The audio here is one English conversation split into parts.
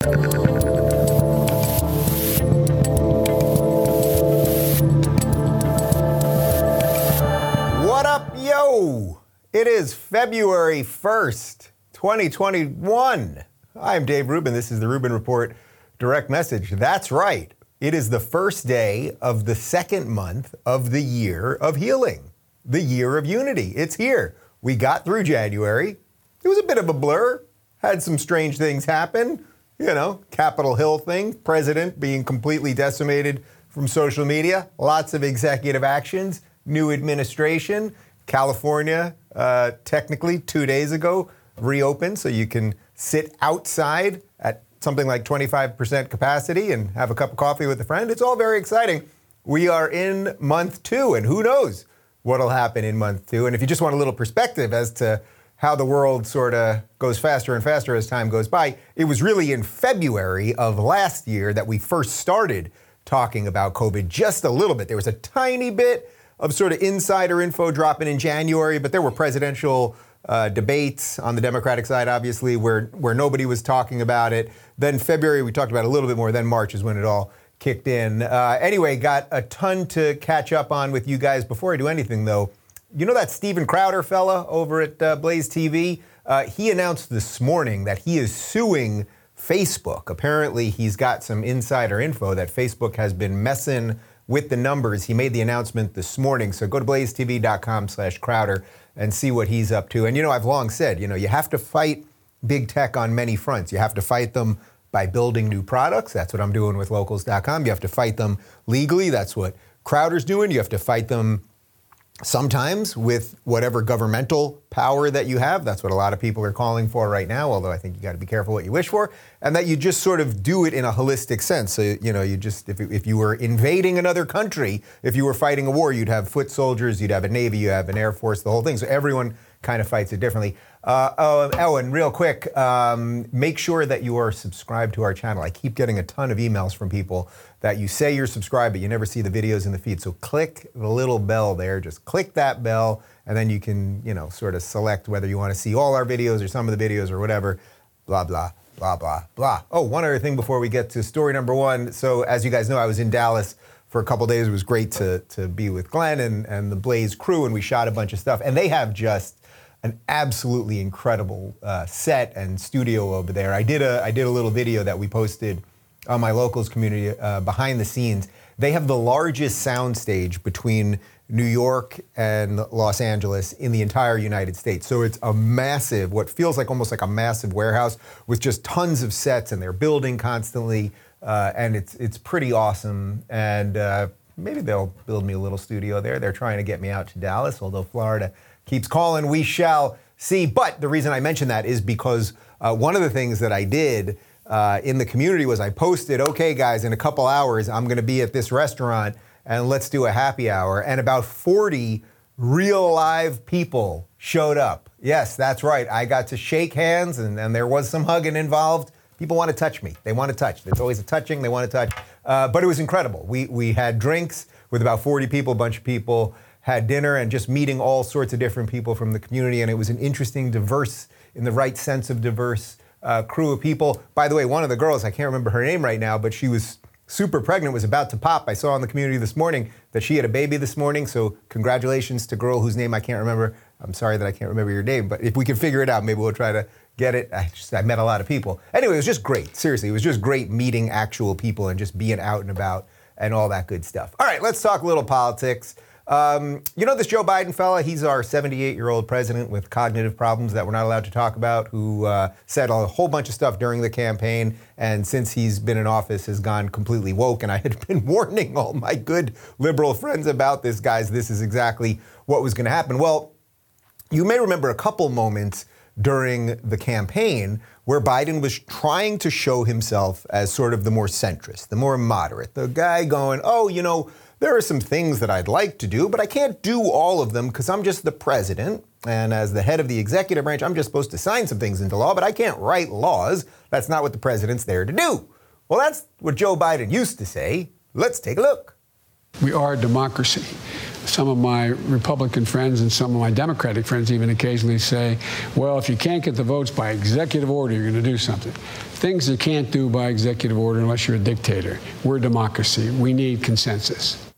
What up, yo? It is February 1st, 2021. I'm Dave Rubin. This is the Rubin Report direct message. That's right. It is the first day of the second month of the year of healing, the year of unity. It's here. We got through January. It was a bit of a blur, had some strange things happen. You know, Capitol Hill thing, president being completely decimated from social media, lots of executive actions, new administration. California, uh, technically two days ago, reopened so you can sit outside at something like 25% capacity and have a cup of coffee with a friend. It's all very exciting. We are in month two, and who knows what'll happen in month two. And if you just want a little perspective as to how the world sort of goes faster and faster as time goes by, it was really in February of last year that we first started talking about COVID just a little bit. There was a tiny bit of sort of insider info dropping in January, but there were presidential uh, debates on the Democratic side, obviously, where where nobody was talking about it. Then February we talked about a little bit more. Then March is when it all kicked in. Uh, anyway, got a ton to catch up on with you guys. Before I do anything, though, you know that Steven Crowder fella over at uh, Blaze TV? Uh, he announced this morning that he is suing Facebook. Apparently, he's got some insider info that Facebook has been messing with the numbers. He made the announcement this morning. So go to blazetv.com slash Crowder and see what he's up to. And you know, I've long said, you know, you have to fight big tech on many fronts. You have to fight them by building new products. That's what I'm doing with locals.com. You have to fight them legally. That's what Crowder's doing. You have to fight them sometimes with whatever governmental power that you have. That's what a lot of people are calling for right now, although I think you got to be careful what you wish for. And that you just sort of do it in a holistic sense. So, you know, you just, if, if you were invading another country, if you were fighting a war, you'd have foot soldiers, you'd have a Navy, you have an Air Force, the whole thing. So everyone kind of fights it differently. Uh, oh, and real quick, um, make sure that you are subscribed to our channel. I keep getting a ton of emails from people that you say you're subscribed, but you never see the videos in the feed. So click the little bell there. Just click that bell, and then you can, you know, sort of select whether you want to see all our videos or some of the videos or whatever. Blah blah blah blah blah. Oh, one other thing before we get to story number one. So as you guys know, I was in Dallas for a couple days. It was great to to be with Glenn and and the Blaze crew, and we shot a bunch of stuff. And they have just an absolutely incredible uh, set and studio over there. I did a I did a little video that we posted on my locals community uh, behind the scenes. They have the largest soundstage between New York and Los Angeles in the entire United States. So it's a massive, what feels like almost like a massive warehouse with just tons of sets, and they're building constantly, uh, and it's it's pretty awesome. And uh, maybe they'll build me a little studio there. They're trying to get me out to Dallas, although Florida keeps calling. We shall see. But the reason I mention that is because uh, one of the things that I did uh, in the community was I posted, okay, guys, in a couple hours, I'm going to be at this restaurant and let's do a happy hour. And about 40 real live people showed up. Yes, that's right. I got to shake hands and, and there was some hugging involved. People want to touch me. They want to touch. There's always a touching. They want to touch. Uh, but it was incredible. We, we had drinks with about 40 people, a bunch of people had dinner and just meeting all sorts of different people from the community. And it was an interesting, diverse, in the right sense of diverse uh, crew of people. By the way, one of the girls, I can't remember her name right now, but she was super pregnant, was about to pop. I saw in the community this morning that she had a baby this morning. So congratulations to girl whose name I can't remember. I'm sorry that I can't remember your name, but if we can figure it out, maybe we'll try to get it. I, just, I met a lot of people. Anyway, it was just great. Seriously, it was just great meeting actual people and just being out and about and all that good stuff. All right, let's talk a little politics. Um, you know this Joe Biden fella? He's our 78 year old president with cognitive problems that we're not allowed to talk about, who uh, said a whole bunch of stuff during the campaign, and since he's been in office has gone completely woke. And I had been warning all my good liberal friends about this, guys. This is exactly what was going to happen. Well, you may remember a couple moments during the campaign where Biden was trying to show himself as sort of the more centrist, the more moderate, the guy going, oh, you know, there are some things that I'd like to do, but I can't do all of them because I'm just the president. And as the head of the executive branch, I'm just supposed to sign some things into law, but I can't write laws. That's not what the president's there to do. Well, that's what Joe Biden used to say. Let's take a look. We are a democracy. Some of my Republican friends and some of my Democratic friends even occasionally say, well, if you can't get the votes by executive order, you're going to do something. Things you can't do by executive order unless you're a dictator. We're a democracy. We need consensus.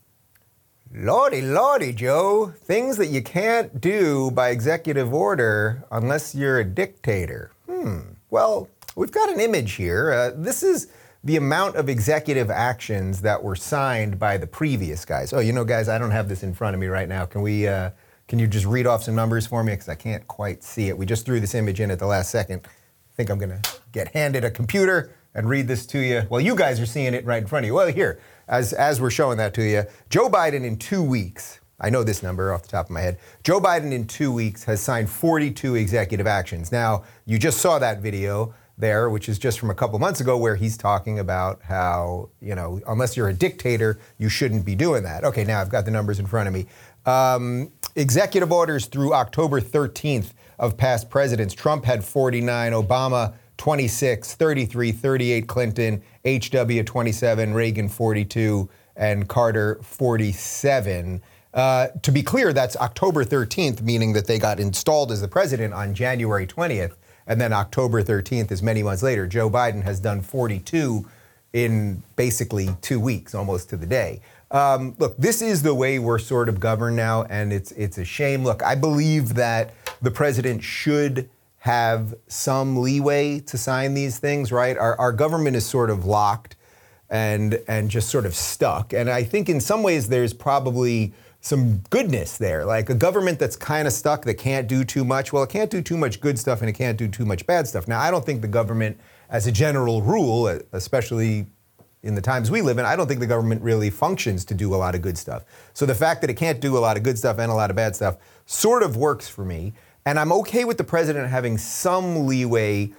Lordy, lordy, Joe. Things that you can't do by executive order unless you're a dictator. Hmm. Well, we've got an image here. Uh, this is the amount of executive actions that were signed by the previous guys. Oh, you know, guys, I don't have this in front of me right now. Can we? Uh, can you just read off some numbers for me? Because I can't quite see it. We just threw this image in at the last second. I think I'm to get handed a computer and read this to you. Well, you guys are seeing it right in front of you. Well, here, as, as we're showing that to you, Joe Biden in two weeks, I know this number off the top of my head. Joe Biden in two weeks has signed 42 executive actions. Now, you just saw that video there, which is just from a couple months ago, where he's talking about how, you know, unless you're a dictator, you shouldn't be doing that. Okay, now I've got the numbers in front of me. Um, executive orders through October 13th of past presidents Trump had 49, Obama 26, 33, 38, Clinton, HW 27, Reagan 42, and Carter 47. Uh, to be clear, that's October 13th, meaning that they got installed as the president on January 20th. And then October 13th is many months later. Joe Biden has done 42 in basically two weeks, almost to the day. Um, look, this is the way we're sort of governed now, and it's it's a shame. Look, I believe that the president should have some leeway to sign these things, right? Our, our government is sort of locked and and just sort of stuck, and I think in some ways there's probably some goodness there. Like a government that's kind of stuck that can't do too much. Well, it can't do too much good stuff and it can't do too much bad stuff. Now, I don't think the government, as a general rule, especially in the times we live in, I don't think the government really functions to do a lot of good stuff. So the fact that it can't do a lot of good stuff and a lot of bad stuff sort of works for me. And I'm okay with the president having some leeway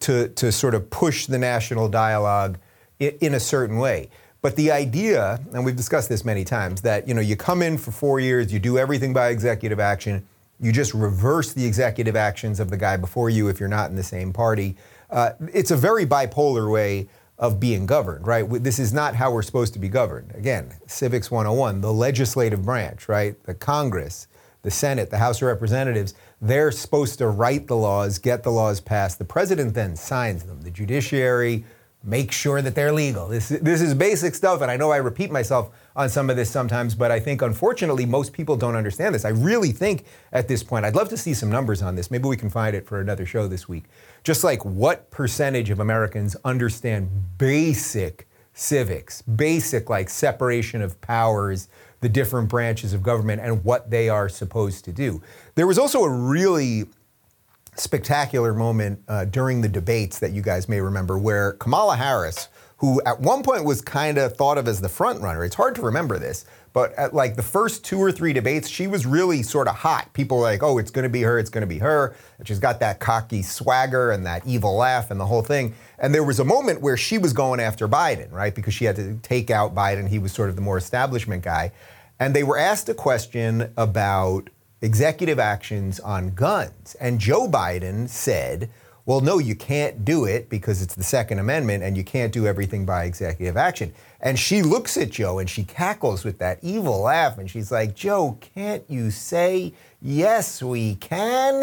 to, to sort of push the national dialogue in, in a certain way. But the idea, and we've discussed this many times, that you know you come in for four years, you do everything by executive action, you just reverse the executive actions of the guy before you if you're not in the same party. Uh, it's a very bipolar way of being governed, right? This is not how we're supposed to be governed. Again, Civics 101, the legislative branch, right? The Congress, the Senate, the House of Representatives, they're supposed to write the laws, get the laws passed. The president then signs them. The judiciary, make sure that they're legal. This, this is basic stuff, and I know I repeat myself on some of this sometimes, but I think unfortunately most people don't understand this. I really think at this point, I'd love to see some numbers on this. Maybe we can find it for another show this week. Just like what percentage of Americans understand basic civics, basic like separation of powers, the different branches of government, and what they are supposed to do. There was also a really spectacular moment uh, during the debates that you guys may remember where Kamala Harris, who at one point was kind of thought of as the front runner, it's hard to remember this, but at like the first two or three debates, she was really sort of hot. People were like, oh, it's going to be her, it's going to be her. And she's got that cocky swagger and that evil laugh and the whole thing. And there was a moment where she was going after Biden, right? Because she had to take out Biden. He was sort of the more establishment guy. And they were asked a question about executive actions on guns. And Joe Biden said, well, no, you can't do it because it's the Second Amendment and you can't do everything by executive action. And she looks at Joe and she cackles with that evil laugh and she's like, Joe, can't you say, yes, we can?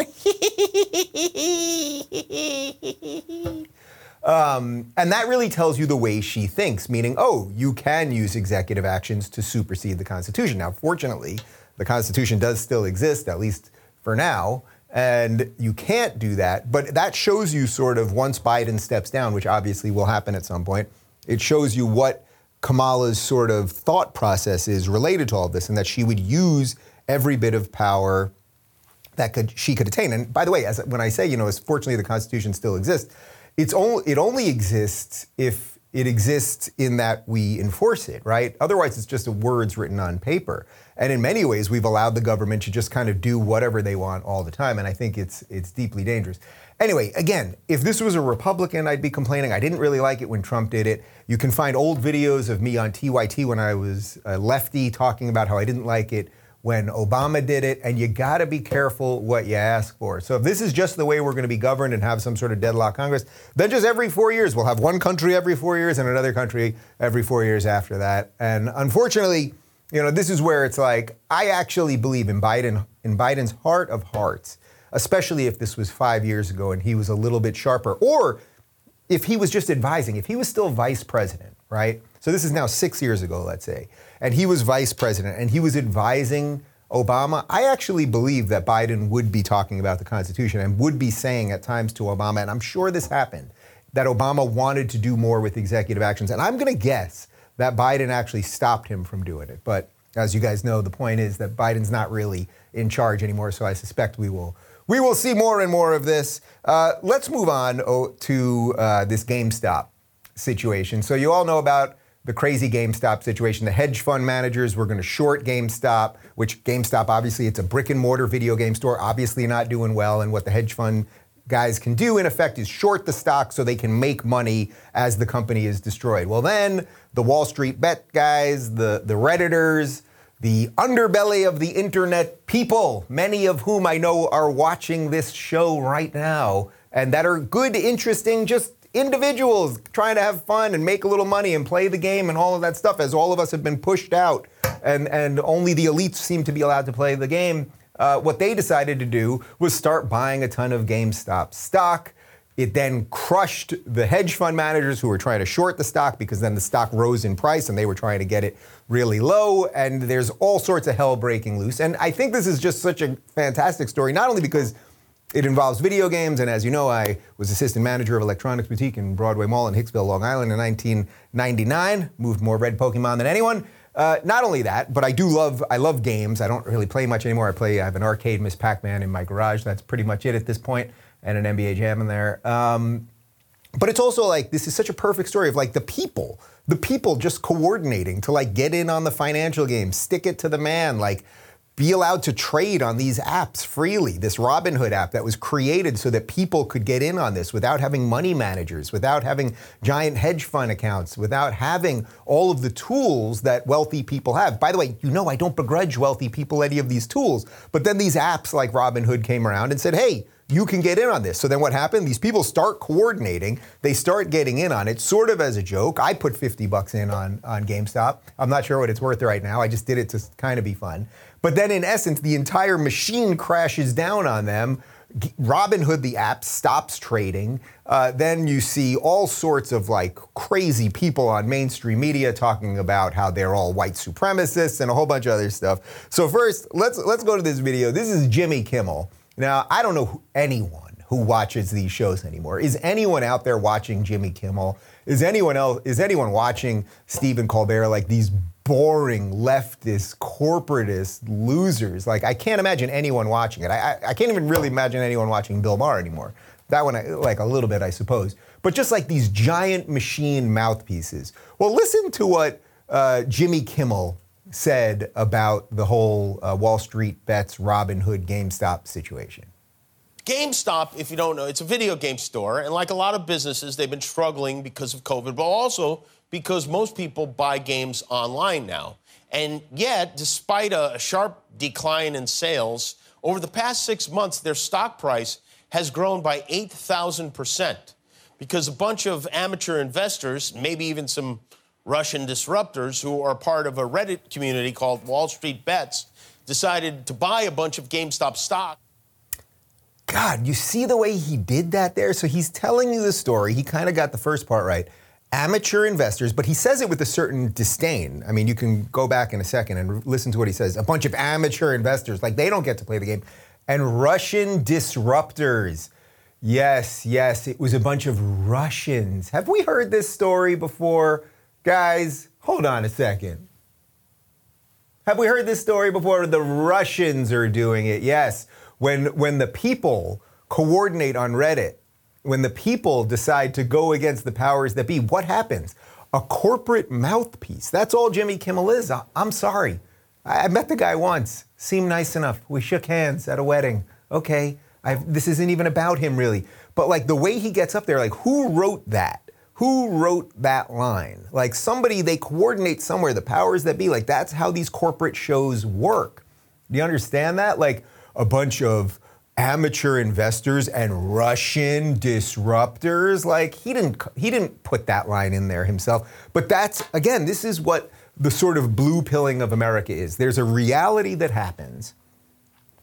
um, and that really tells you the way she thinks, meaning, oh, you can use executive actions to supersede the Constitution. Now, fortunately, the Constitution does still exist, at least for now. And you can't do that. But that shows you sort of once Biden steps down, which obviously will happen at some point, it shows you what Kamala's sort of thought process is related to all this and that she would use every bit of power that could she could attain. And by the way, as when I say, you know, as fortunately the Constitution still exists, it's only it only exists if it exists in that we enforce it, right? Otherwise, it's just words written on paper. And in many ways, we've allowed the government to just kind of do whatever they want all the time. And I think it's it's deeply dangerous. Anyway, again, if this was a Republican, I'd be complaining. I didn't really like it when Trump did it. You can find old videos of me on TYT when I was a lefty talking about how I didn't like it when Obama did it, and you got to be careful what you ask for. So if this is just the way we're going to be governed and have some sort of deadlock Congress, then just every four years we'll have one country every four years and another country every four years after that. And unfortunately, You know, this is where it's like I actually believe in Biden in Biden's heart of hearts, especially if this was 5 years ago and he was a little bit sharper or if he was just advising, if he was still vice president, right? So this is now 6 years ago, let's say, and he was vice president and he was advising Obama, I actually believe that Biden would be talking about the Constitution and would be saying at times to Obama, and I'm sure this happened, that Obama wanted to do more with executive actions. And I'm going to guess that Biden actually stopped him from doing it. But as you guys know, the point is that Biden's not really in charge anymore. So I suspect we will we will see more and more of this. Uh, let's move on oh, to uh, this GameStop situation. So you all know about the crazy GameStop situation. The hedge fund managers were going to short GameStop, which GameStop obviously it's a brick and mortar video game store, obviously not doing well. And what the hedge fund guys can do, in effect, is short the stock so they can make money as the company is destroyed. Well, then the Wall Street bet guys, the, the Redditors, the underbelly of the internet people, many of whom I know are watching this show right now, and that are good, interesting, just individuals trying to have fun and make a little money and play the game and all of that stuff, as all of us have been pushed out, and, and only the elites seem to be allowed to play the game uh, what they decided to do was start buying a ton of GameStop stock. It then crushed the hedge fund managers who were trying to short the stock because then the stock rose in price and they were trying to get it really low. And there's all sorts of hell breaking loose. And I think this is just such a fantastic story, not only because it involves video games, and as you know, I was assistant manager of Electronics Boutique in Broadway Mall in Hicksville, Long Island in 1999. Moved more red Pokemon than anyone. Uh, not only that, but I do love I love games. I don't really play much anymore. I play I have an arcade Miss Pac-Man in my garage. That's pretty much it at this point, and an NBA Jam in there. Um, but it's also like this is such a perfect story of like the people, the people just coordinating to like get in on the financial game, stick it to the man, like be allowed to trade on these apps freely. This Robinhood app that was created so that people could get in on this without having money managers, without having giant hedge fund accounts, without having all of the tools that wealthy people have. By the way, you know I don't begrudge wealthy people any of these tools, but then these apps like Robinhood came around and said, hey, you can get in on this. So then what happened? These people start coordinating. They start getting in on it, sort of as a joke. I put 50 bucks in on, on GameStop. I'm not sure what it's worth right now. I just did it to kind of be fun. But then, in essence, the entire machine crashes down on them. Robinhood, the app, stops trading. Uh, then you see all sorts of like crazy people on mainstream media talking about how they're all white supremacists and a whole bunch of other stuff. So first, let's let's go to this video. This is Jimmy Kimmel. Now, I don't know who, anyone who watches these shows anymore. Is anyone out there watching Jimmy Kimmel? Is anyone else? Is anyone watching Stephen Colbert? Like these boring leftist, corporatist losers. Like I can't imagine anyone watching it. I, I, I, can't even really imagine anyone watching Bill Maher anymore. That one, I, like a little bit, I suppose. But just like these giant machine mouthpieces. Well, listen to what uh, Jimmy Kimmel said about the whole uh, Wall Street bets, Robinhood, GameStop situation. GameStop, if you don't know, it's a video game store, and like a lot of businesses, they've been struggling because of COVID, but also because most people buy games online now. And yet, despite a sharp decline in sales, over the past six months, their stock price has grown by 8,000% because a bunch of amateur investors, maybe even some Russian disruptors who are part of a Reddit community called Wall Street Bets, decided to buy a bunch of GameStop stock. God, you see the way he did that there? So he's telling you the story. He kind of got the first part right amateur investors, but he says it with a certain disdain. I mean, you can go back in a second and listen to what he says. A bunch of amateur investors, like they don't get to play the game. And Russian disruptors. Yes, yes, it was a bunch of Russians. Have we heard this story before? Guys, hold on a second. Have we heard this story before? The Russians are doing it. Yes. When when the people coordinate on Reddit when the people decide to go against the powers that be, what happens? A corporate mouthpiece. That's all Jimmy Kimmel is. I'm sorry. I met the guy once. Seemed nice enough. We shook hands at a wedding. Okay, I've, this isn't even about him really. But like the way he gets up there, like who wrote that? Who wrote that line? Like somebody, they coordinate somewhere, the powers that be. Like that's how these corporate shows work. Do you understand that? Like a bunch of amateur investors and Russian disruptors. Like he didn't he didn't put that line in there himself. But that's again, this is what the sort of blue pilling of America is. There's a reality that happens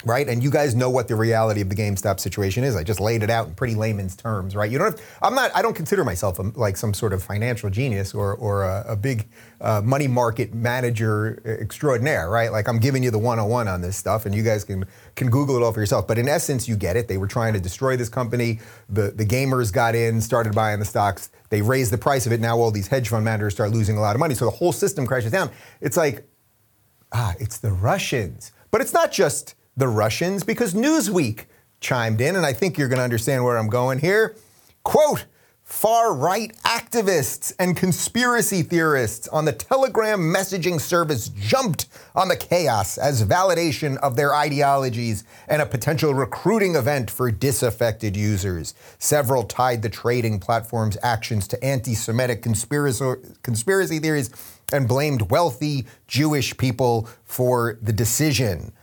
right? And you guys know what the reality of the GameStop situation is. I just laid it out in pretty layman's terms, right? You don't. Have, I'm not. I don't consider myself a, like some sort of financial genius or or a, a big uh, money market manager extraordinaire, right? Like I'm giving you the 101 on this stuff, and you guys can can Google it all for yourself. But in essence, you get it. They were trying to destroy this company. The the gamers got in, started buying the stocks. They raised the price of it. Now all these hedge fund managers start losing a lot of money. So the whole system crashes down. It's like, ah, it's the Russians. But it's not just the Russians because Newsweek chimed in, and I think you're going to understand where I'm going here. Quote, far right activists and conspiracy theorists on the Telegram messaging service jumped on the chaos as validation of their ideologies and a potential recruiting event for disaffected users. Several tied the trading platform's actions to anti Semitic conspiracy, conspiracy theories and blamed wealthy Jewish people for the decision.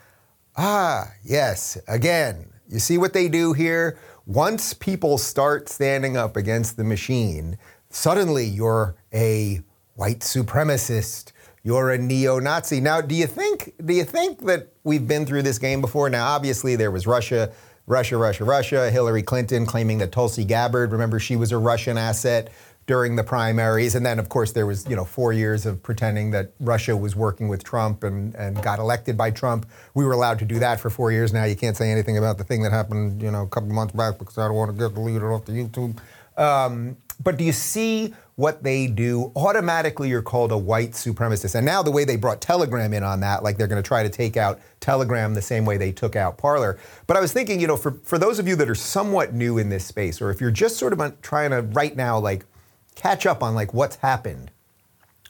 Ah, yes. Again, you see what they do here? Once people start standing up against the machine, suddenly you're a white supremacist. You're a neo-Nazi. Now, do you think do you think that we've been through this game before? Now, obviously there was Russia, Russia, Russia, Russia, Hillary Clinton claiming that Tulsi Gabbard, remember she was a Russian asset during the primaries. And then, of course, there was, you know, four years of pretending that Russia was working with Trump and, and got elected by Trump. We were allowed to do that for four years. Now you can't say anything about the thing that happened, you know, a couple months back because I don't want to get deleted off the YouTube. Um, but do you see what they do? Automatically, you're called a white supremacist. And now the way they brought Telegram in on that, like they're going to try to take out Telegram the same way they took out Parler. But I was thinking, you know, for, for those of you that are somewhat new in this space, or if you're just sort of trying to right now, like, catch up on like what's happened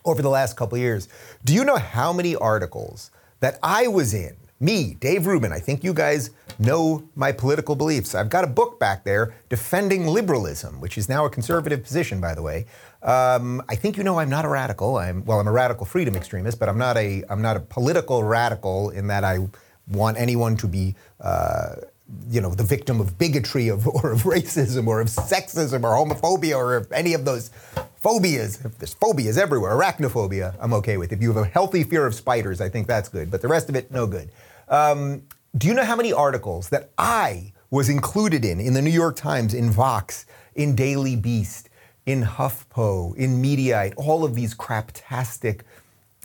over the last couple years. Do you know how many articles that I was in? Me, Dave Rubin, I think you guys know my political beliefs. I've got a book back there, Defending Liberalism, which is now a conservative position, by the way. Um, I think you know I'm not a radical. I'm well, I'm a radical freedom extremist, but I'm not a I'm not a political radical in that I want anyone to be uh, you know, the victim of bigotry of, or of racism or of sexism or homophobia or of any of those phobias. If there's phobias everywhere, arachnophobia, I'm okay with. If you have a healthy fear of spiders, I think that's good. But the rest of it, no good. Um, do you know how many articles that I was included in, in the New York Times, in Vox, in Daily Beast, in HuffPo, in Mediaite, all of these craptastic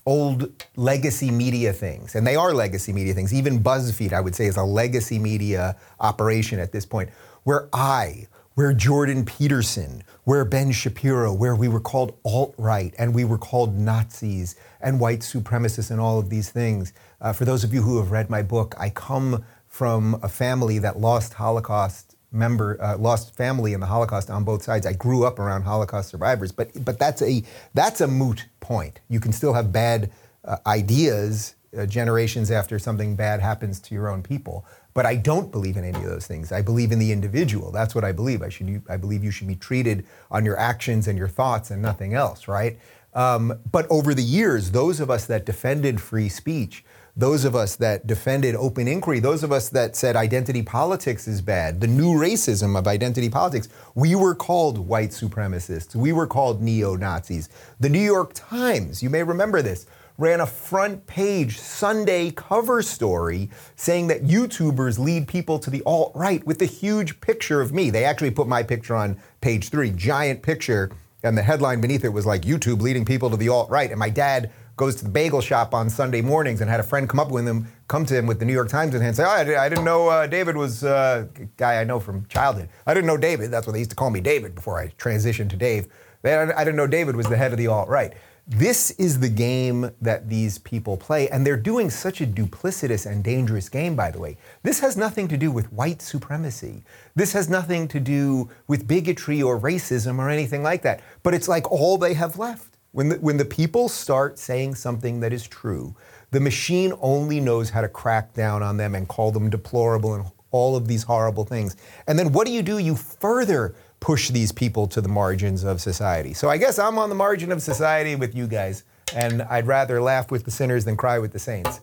old legacy media things, and they are legacy media things. Even BuzzFeed, I would say, is a legacy media operation at this point, where I, where Jordan Peterson, where Ben Shapiro, where we were called alt right and we were called Nazis and white supremacists and all of these things. Uh, for those of you who have read my book, I come from a family that lost Holocaust member uh, lost family in the Holocaust on both sides. I grew up around Holocaust survivors, but but that's a that's a moot point. You can still have bad uh, ideas uh, generations after something bad happens to your own people. But I don't believe in any of those things. I believe in the individual. That's what I believe. I should. I believe you should be treated on your actions and your thoughts and nothing else, right? Um, but over the years, those of us that defended free speech those of us that defended open inquiry, those of us that said identity politics is bad, the new racism of identity politics, we were called white supremacists. We were called neo Nazis. The New York Times, you may remember this, ran a front page Sunday cover story saying that YouTubers lead people to the alt right with a huge picture of me. They actually put my picture on page three, giant picture, and the headline beneath it was like YouTube leading people to the alt right. And my dad goes to the bagel shop on Sunday mornings and had a friend come up with him, come to him with the New York Times in hand and say, oh, I, didn't know uh, David was uh, a guy I know from childhood. I didn't know David. That's what they used to call me David before I transitioned to Dave. I didn't know David was the head of the alt-right. This is the game that these people play, and they're doing such a duplicitous and dangerous game, by the way. This has nothing to do with white supremacy. This has nothing to do with bigotry or racism or anything like that. But it's like all they have left. When the, when the people start saying something that is true, the machine only knows how to crack down on them and call them deplorable and all of these horrible things. And then what do you do? You further push these people to the margins of society. So I guess I'm on the margin of society with you guys, and I'd rather laugh with the sinners than cry with the saints.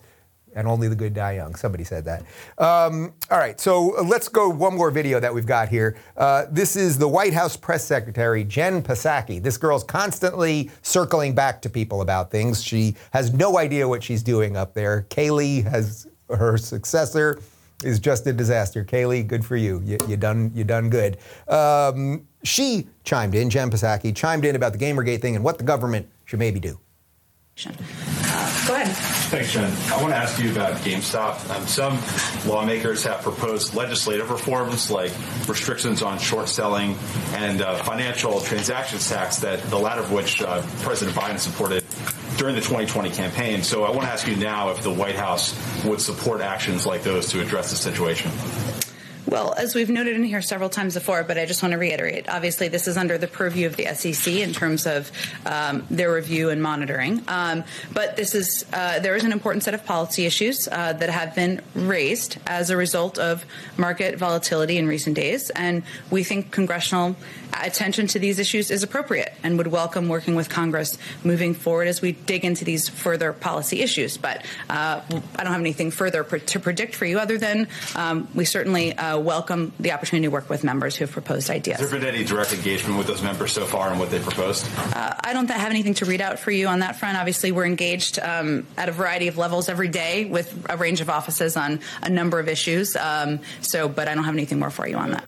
And only the good die young. Somebody said that. Um, all right, so let's go one more video that we've got here. Uh, this is the White House press secretary, Jen Psaki. This girl's constantly circling back to people about things. She has no idea what she's doing up there. Kayleigh has her successor is just a disaster. Kayleigh, good for you. You, you done you done good. Um, she chimed in, Jen Psaki chimed in about the Gamergate thing and what the government should maybe do. Uh, go ahead. Thanks, Jen. I want to ask you about GameStop. Um, some lawmakers have proposed legislative reforms like restrictions on short selling and uh, financial transactions tax, that the latter of which uh, President Biden supported during the 2020 campaign. So I want to ask you now if the White House would support actions like those to address the situation. Well, as we've noted in here several times before, but I just want to reiterate obviously, this is under the purview of the SEC in terms of um, their review and monitoring. Um, but this is, uh, there is an important set of policy issues uh, that have been raised as a result of market volatility in recent days. And we think congressional attention to these issues is appropriate and would welcome working with Congress moving forward as we dig into these further policy issues. But uh, I don't have anything further to predict for you other than um, we certainly uh, welcome the opportunity to work with members who have proposed ideas. Has there been any direct engagement with those members so far and what they proposed? Uh, I don't have anything to read out for you on that front. Obviously, we're engaged um, at a variety of levels every day with a range of offices on a number of issues. Um, so, but I don't have anything more for you on that.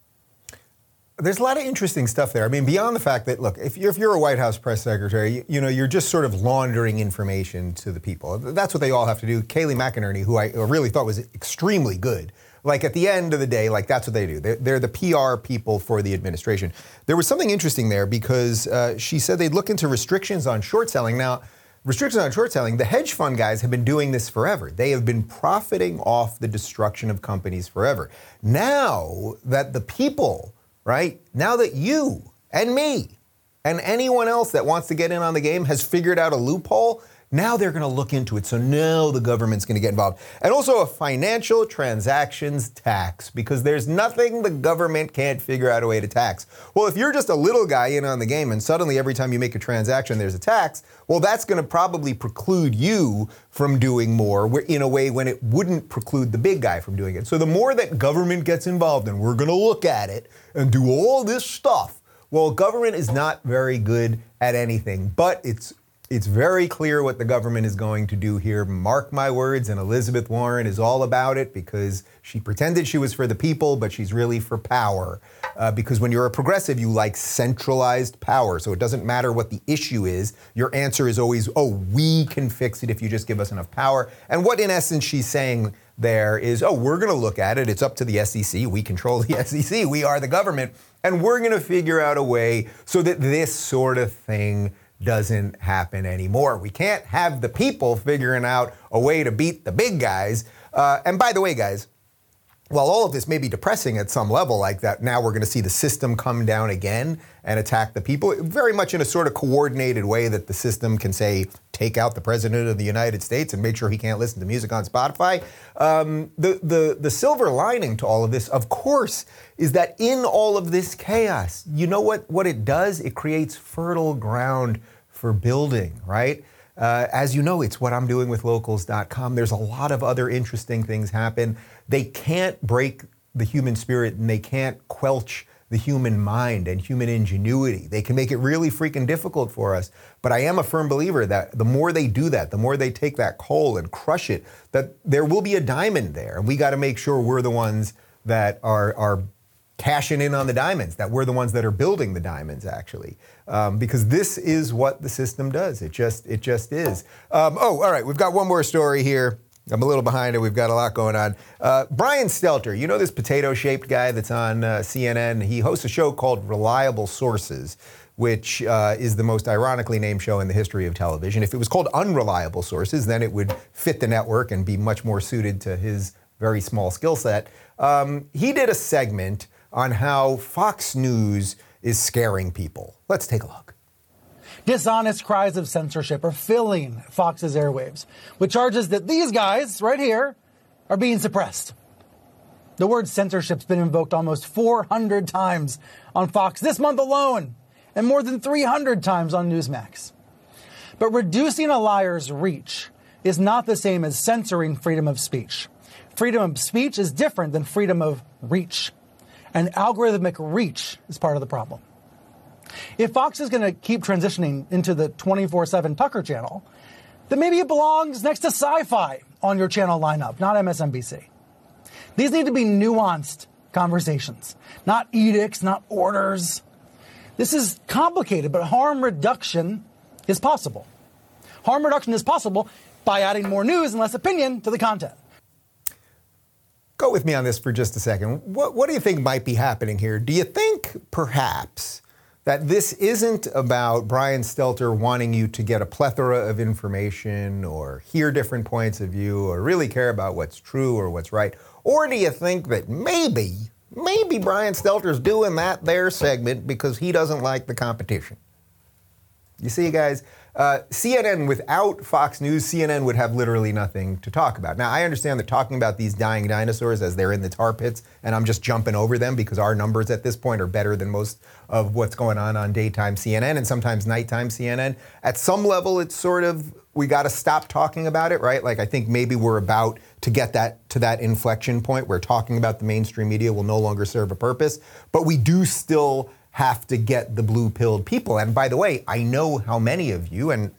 There's a lot of interesting stuff there. I mean, beyond the fact that, look, if you're, if you're a White House press secretary, you, you, know, you're just sort of laundering information to the people. That's what they all have to do. Kayleigh McEnany, who I really thought was extremely good, like at the end of the day, like that's what they do. They're, they're the PR people for the administration. There was something interesting there because uh, she said they'd look into restrictions on short selling. Now, restrictions on short selling, the hedge fund guys have been doing this forever. They have been profiting off the destruction of companies forever. Now that the people, right, now that you and me and anyone else that wants to get in on the game has figured out a loophole, now they're going to look into it. So now the government's going to get involved. And also a financial transactions tax, because there's nothing the government can't figure out a way to tax. Well, if you're just a little guy in on the game and suddenly every time you make a transaction there's a tax, well, that's going to probably preclude you from doing more in a way when it wouldn't preclude the big guy from doing it. So the more that government gets involved and we're going to look at it and do all this stuff, well, government is not very good at anything, but it's it's very clear what the government is going to do here. Mark my words, and Elizabeth Warren is all about it because she pretended she was for the people, but she's really for power. Uh, because when you're a progressive, you like centralized power. So it doesn't matter what the issue is. Your answer is always, oh, we can fix it if you just give us enough power. And what, in essence, she's saying there is, oh, we're going to look at it. It's up to the SEC. We control the SEC. We are the government. And we're going to figure out a way so that this sort of thing doesn't happen anymore. We can't have the people figuring out a way to beat the big guys. Uh, and by the way, guys, while all of this may be depressing at some level, like that, now we're going to see the system come down again and attack the people, very much in a sort of coordinated way that the system can say, take out the president of the United States and make sure he can't listen to music on Spotify. Um, the, the, the silver lining to all of this, of course, is that in all of this chaos, you know what, what it does? It creates fertile ground for building, right? Uh, as you know, it's what I'm doing with locals.com. There's a lot of other interesting things happen. They can't break the human spirit and they can't quelch the human mind and human ingenuity. They can make it really freaking difficult for us. But I am a firm believer that the more they do that, the more they take that coal and crush it, that there will be a diamond there. And we got to make sure we're the ones that are, are cashing in on the diamonds, that we're the ones that are building the diamonds, actually. Um, because this is what the system does. It just, it just is. Um, oh, all right, we've got one more story here. I'm a little behind it. We've got a lot going on. Uh, Brian Stelter, you know this potato shaped guy that's on uh, CNN? He hosts a show called Reliable Sources, which uh, is the most ironically named show in the history of television. If it was called Unreliable Sources, then it would fit the network and be much more suited to his very small skill set. Um, he did a segment on how Fox News is scaring people. Let's take a look. Dishonest cries of censorship are filling Fox's airwaves with charges that these guys right here are being suppressed. The word censorship's been invoked almost 400 times on Fox this month alone and more than 300 times on Newsmax. But reducing a liar's reach is not the same as censoring freedom of speech. Freedom of speech is different than freedom of reach. And algorithmic reach is part of the problem. If Fox is going to keep transitioning into the 24 7 Tucker channel, then maybe it belongs next to sci fi on your channel lineup, not MSNBC. These need to be nuanced conversations, not edicts, not orders. This is complicated, but harm reduction is possible. Harm reduction is possible by adding more news and less opinion to the content. Go with me on this for just a second. What, what do you think might be happening here? Do you think perhaps that this isn't about Brian Stelter wanting you to get a plethora of information or hear different points of view or really care about what's true or what's right? Or do you think that maybe, maybe Brian Stelter's doing that there segment because he doesn't like the competition? You see, guys, uh, CNN without Fox News, CNN would have literally nothing to talk about. Now, I understand that talking about these dying dinosaurs as they're in the tar pits, and I'm just jumping over them because our numbers at this point are better than most of what's going on on daytime CNN and sometimes nighttime CNN. At some level, it's sort of we got to stop talking about it, right? Like I think maybe we're about to get that to that inflection point where talking about the mainstream media will no longer serve a purpose, but we do still have to get the blue pilled people. And by the way, I know how many of you, and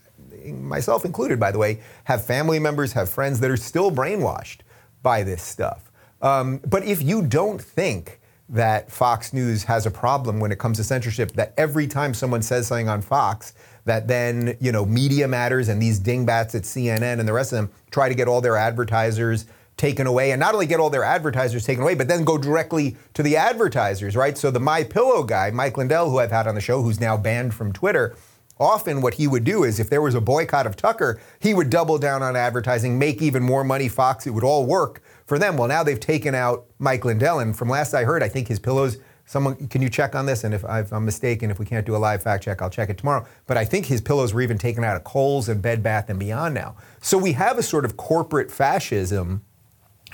myself included, by the way, have family members, have friends that are still brainwashed by this stuff. Um, but if you don't think that Fox News has a problem when it comes to censorship, that every time someone says something on Fox, that then you know Media Matters and these dingbats at CNN and the rest of them try to get all their advertisers taken away and not only get all their advertisers taken away but then go directly to the advertisers right so the my pillow guy mike lindell who i've had on the show who's now banned from twitter often what he would do is if there was a boycott of tucker he would double down on advertising make even more money fox it would all work for them well now they've taken out mike lindell and from last i heard i think his pillows Someone, can you check on this? And if I'm mistaken, if we can't do a live fact check, I'll check it tomorrow. But I think his pillows were even taken out of Kohl's and Bed Bath and Beyond now. So we have a sort of corporate fascism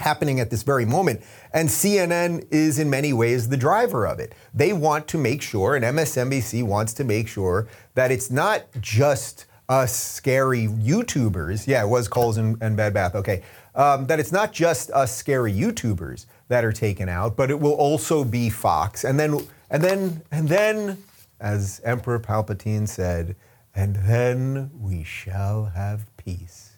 happening at this very moment. And CNN is in many ways the driver of it. They want to make sure, and MSNBC wants to make sure, that it's not just us scary YouTubers. Yeah, it was Kohl's and, and Bed Bath. Okay. Um, that it's not just us scary YouTubers that are taken out, but it will also be Fox. And then, and then, and then, as Emperor Palpatine said, and then we shall have peace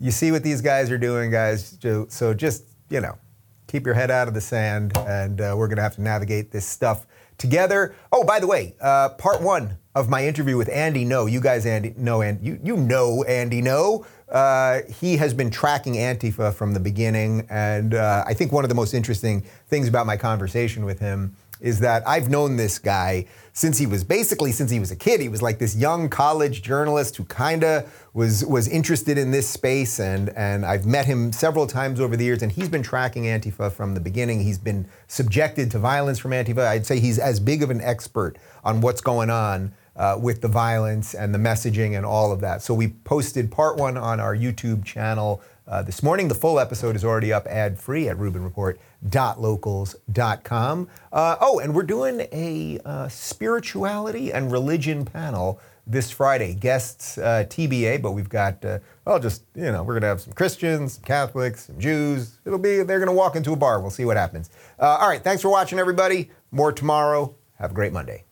you see what these guys are doing, guys. So just, you know, keep your head out of the sand, and uh, we're going to have to navigate this stuff together. Oh, by the way, uh, part one of my interview with Andy Ngo, You guys, Andy, know, and you you know Andy Ngo. Uh, he has been tracking Antifa from the beginning, and uh, I think one of the most interesting things about my conversation with him is that I've known this guy since he was basically since he was a kid. He was like this young college journalist who kind of was was interested in this space, and and I've met him several times over the years, and he's been tracking Antifa from the beginning. He's been subjected to violence from Antifa. I'd say he's as big of an expert on what's going on. Uh, with the violence and the messaging and all of that. So we posted part one on our YouTube channel uh, this morning. The full episode is already up ad free at RubinReport.locals.com. Uh, oh, and we're doing a uh, spirituality and religion panel this Friday. Guests uh, TBA, but we've got, uh, well, just, you know, we're going to have some Christians, some Catholics, some Jews. It'll be, they're going to walk into a bar. We'll see what happens. Uh, all right. Thanks for watching, everybody. More tomorrow. Have a great Monday.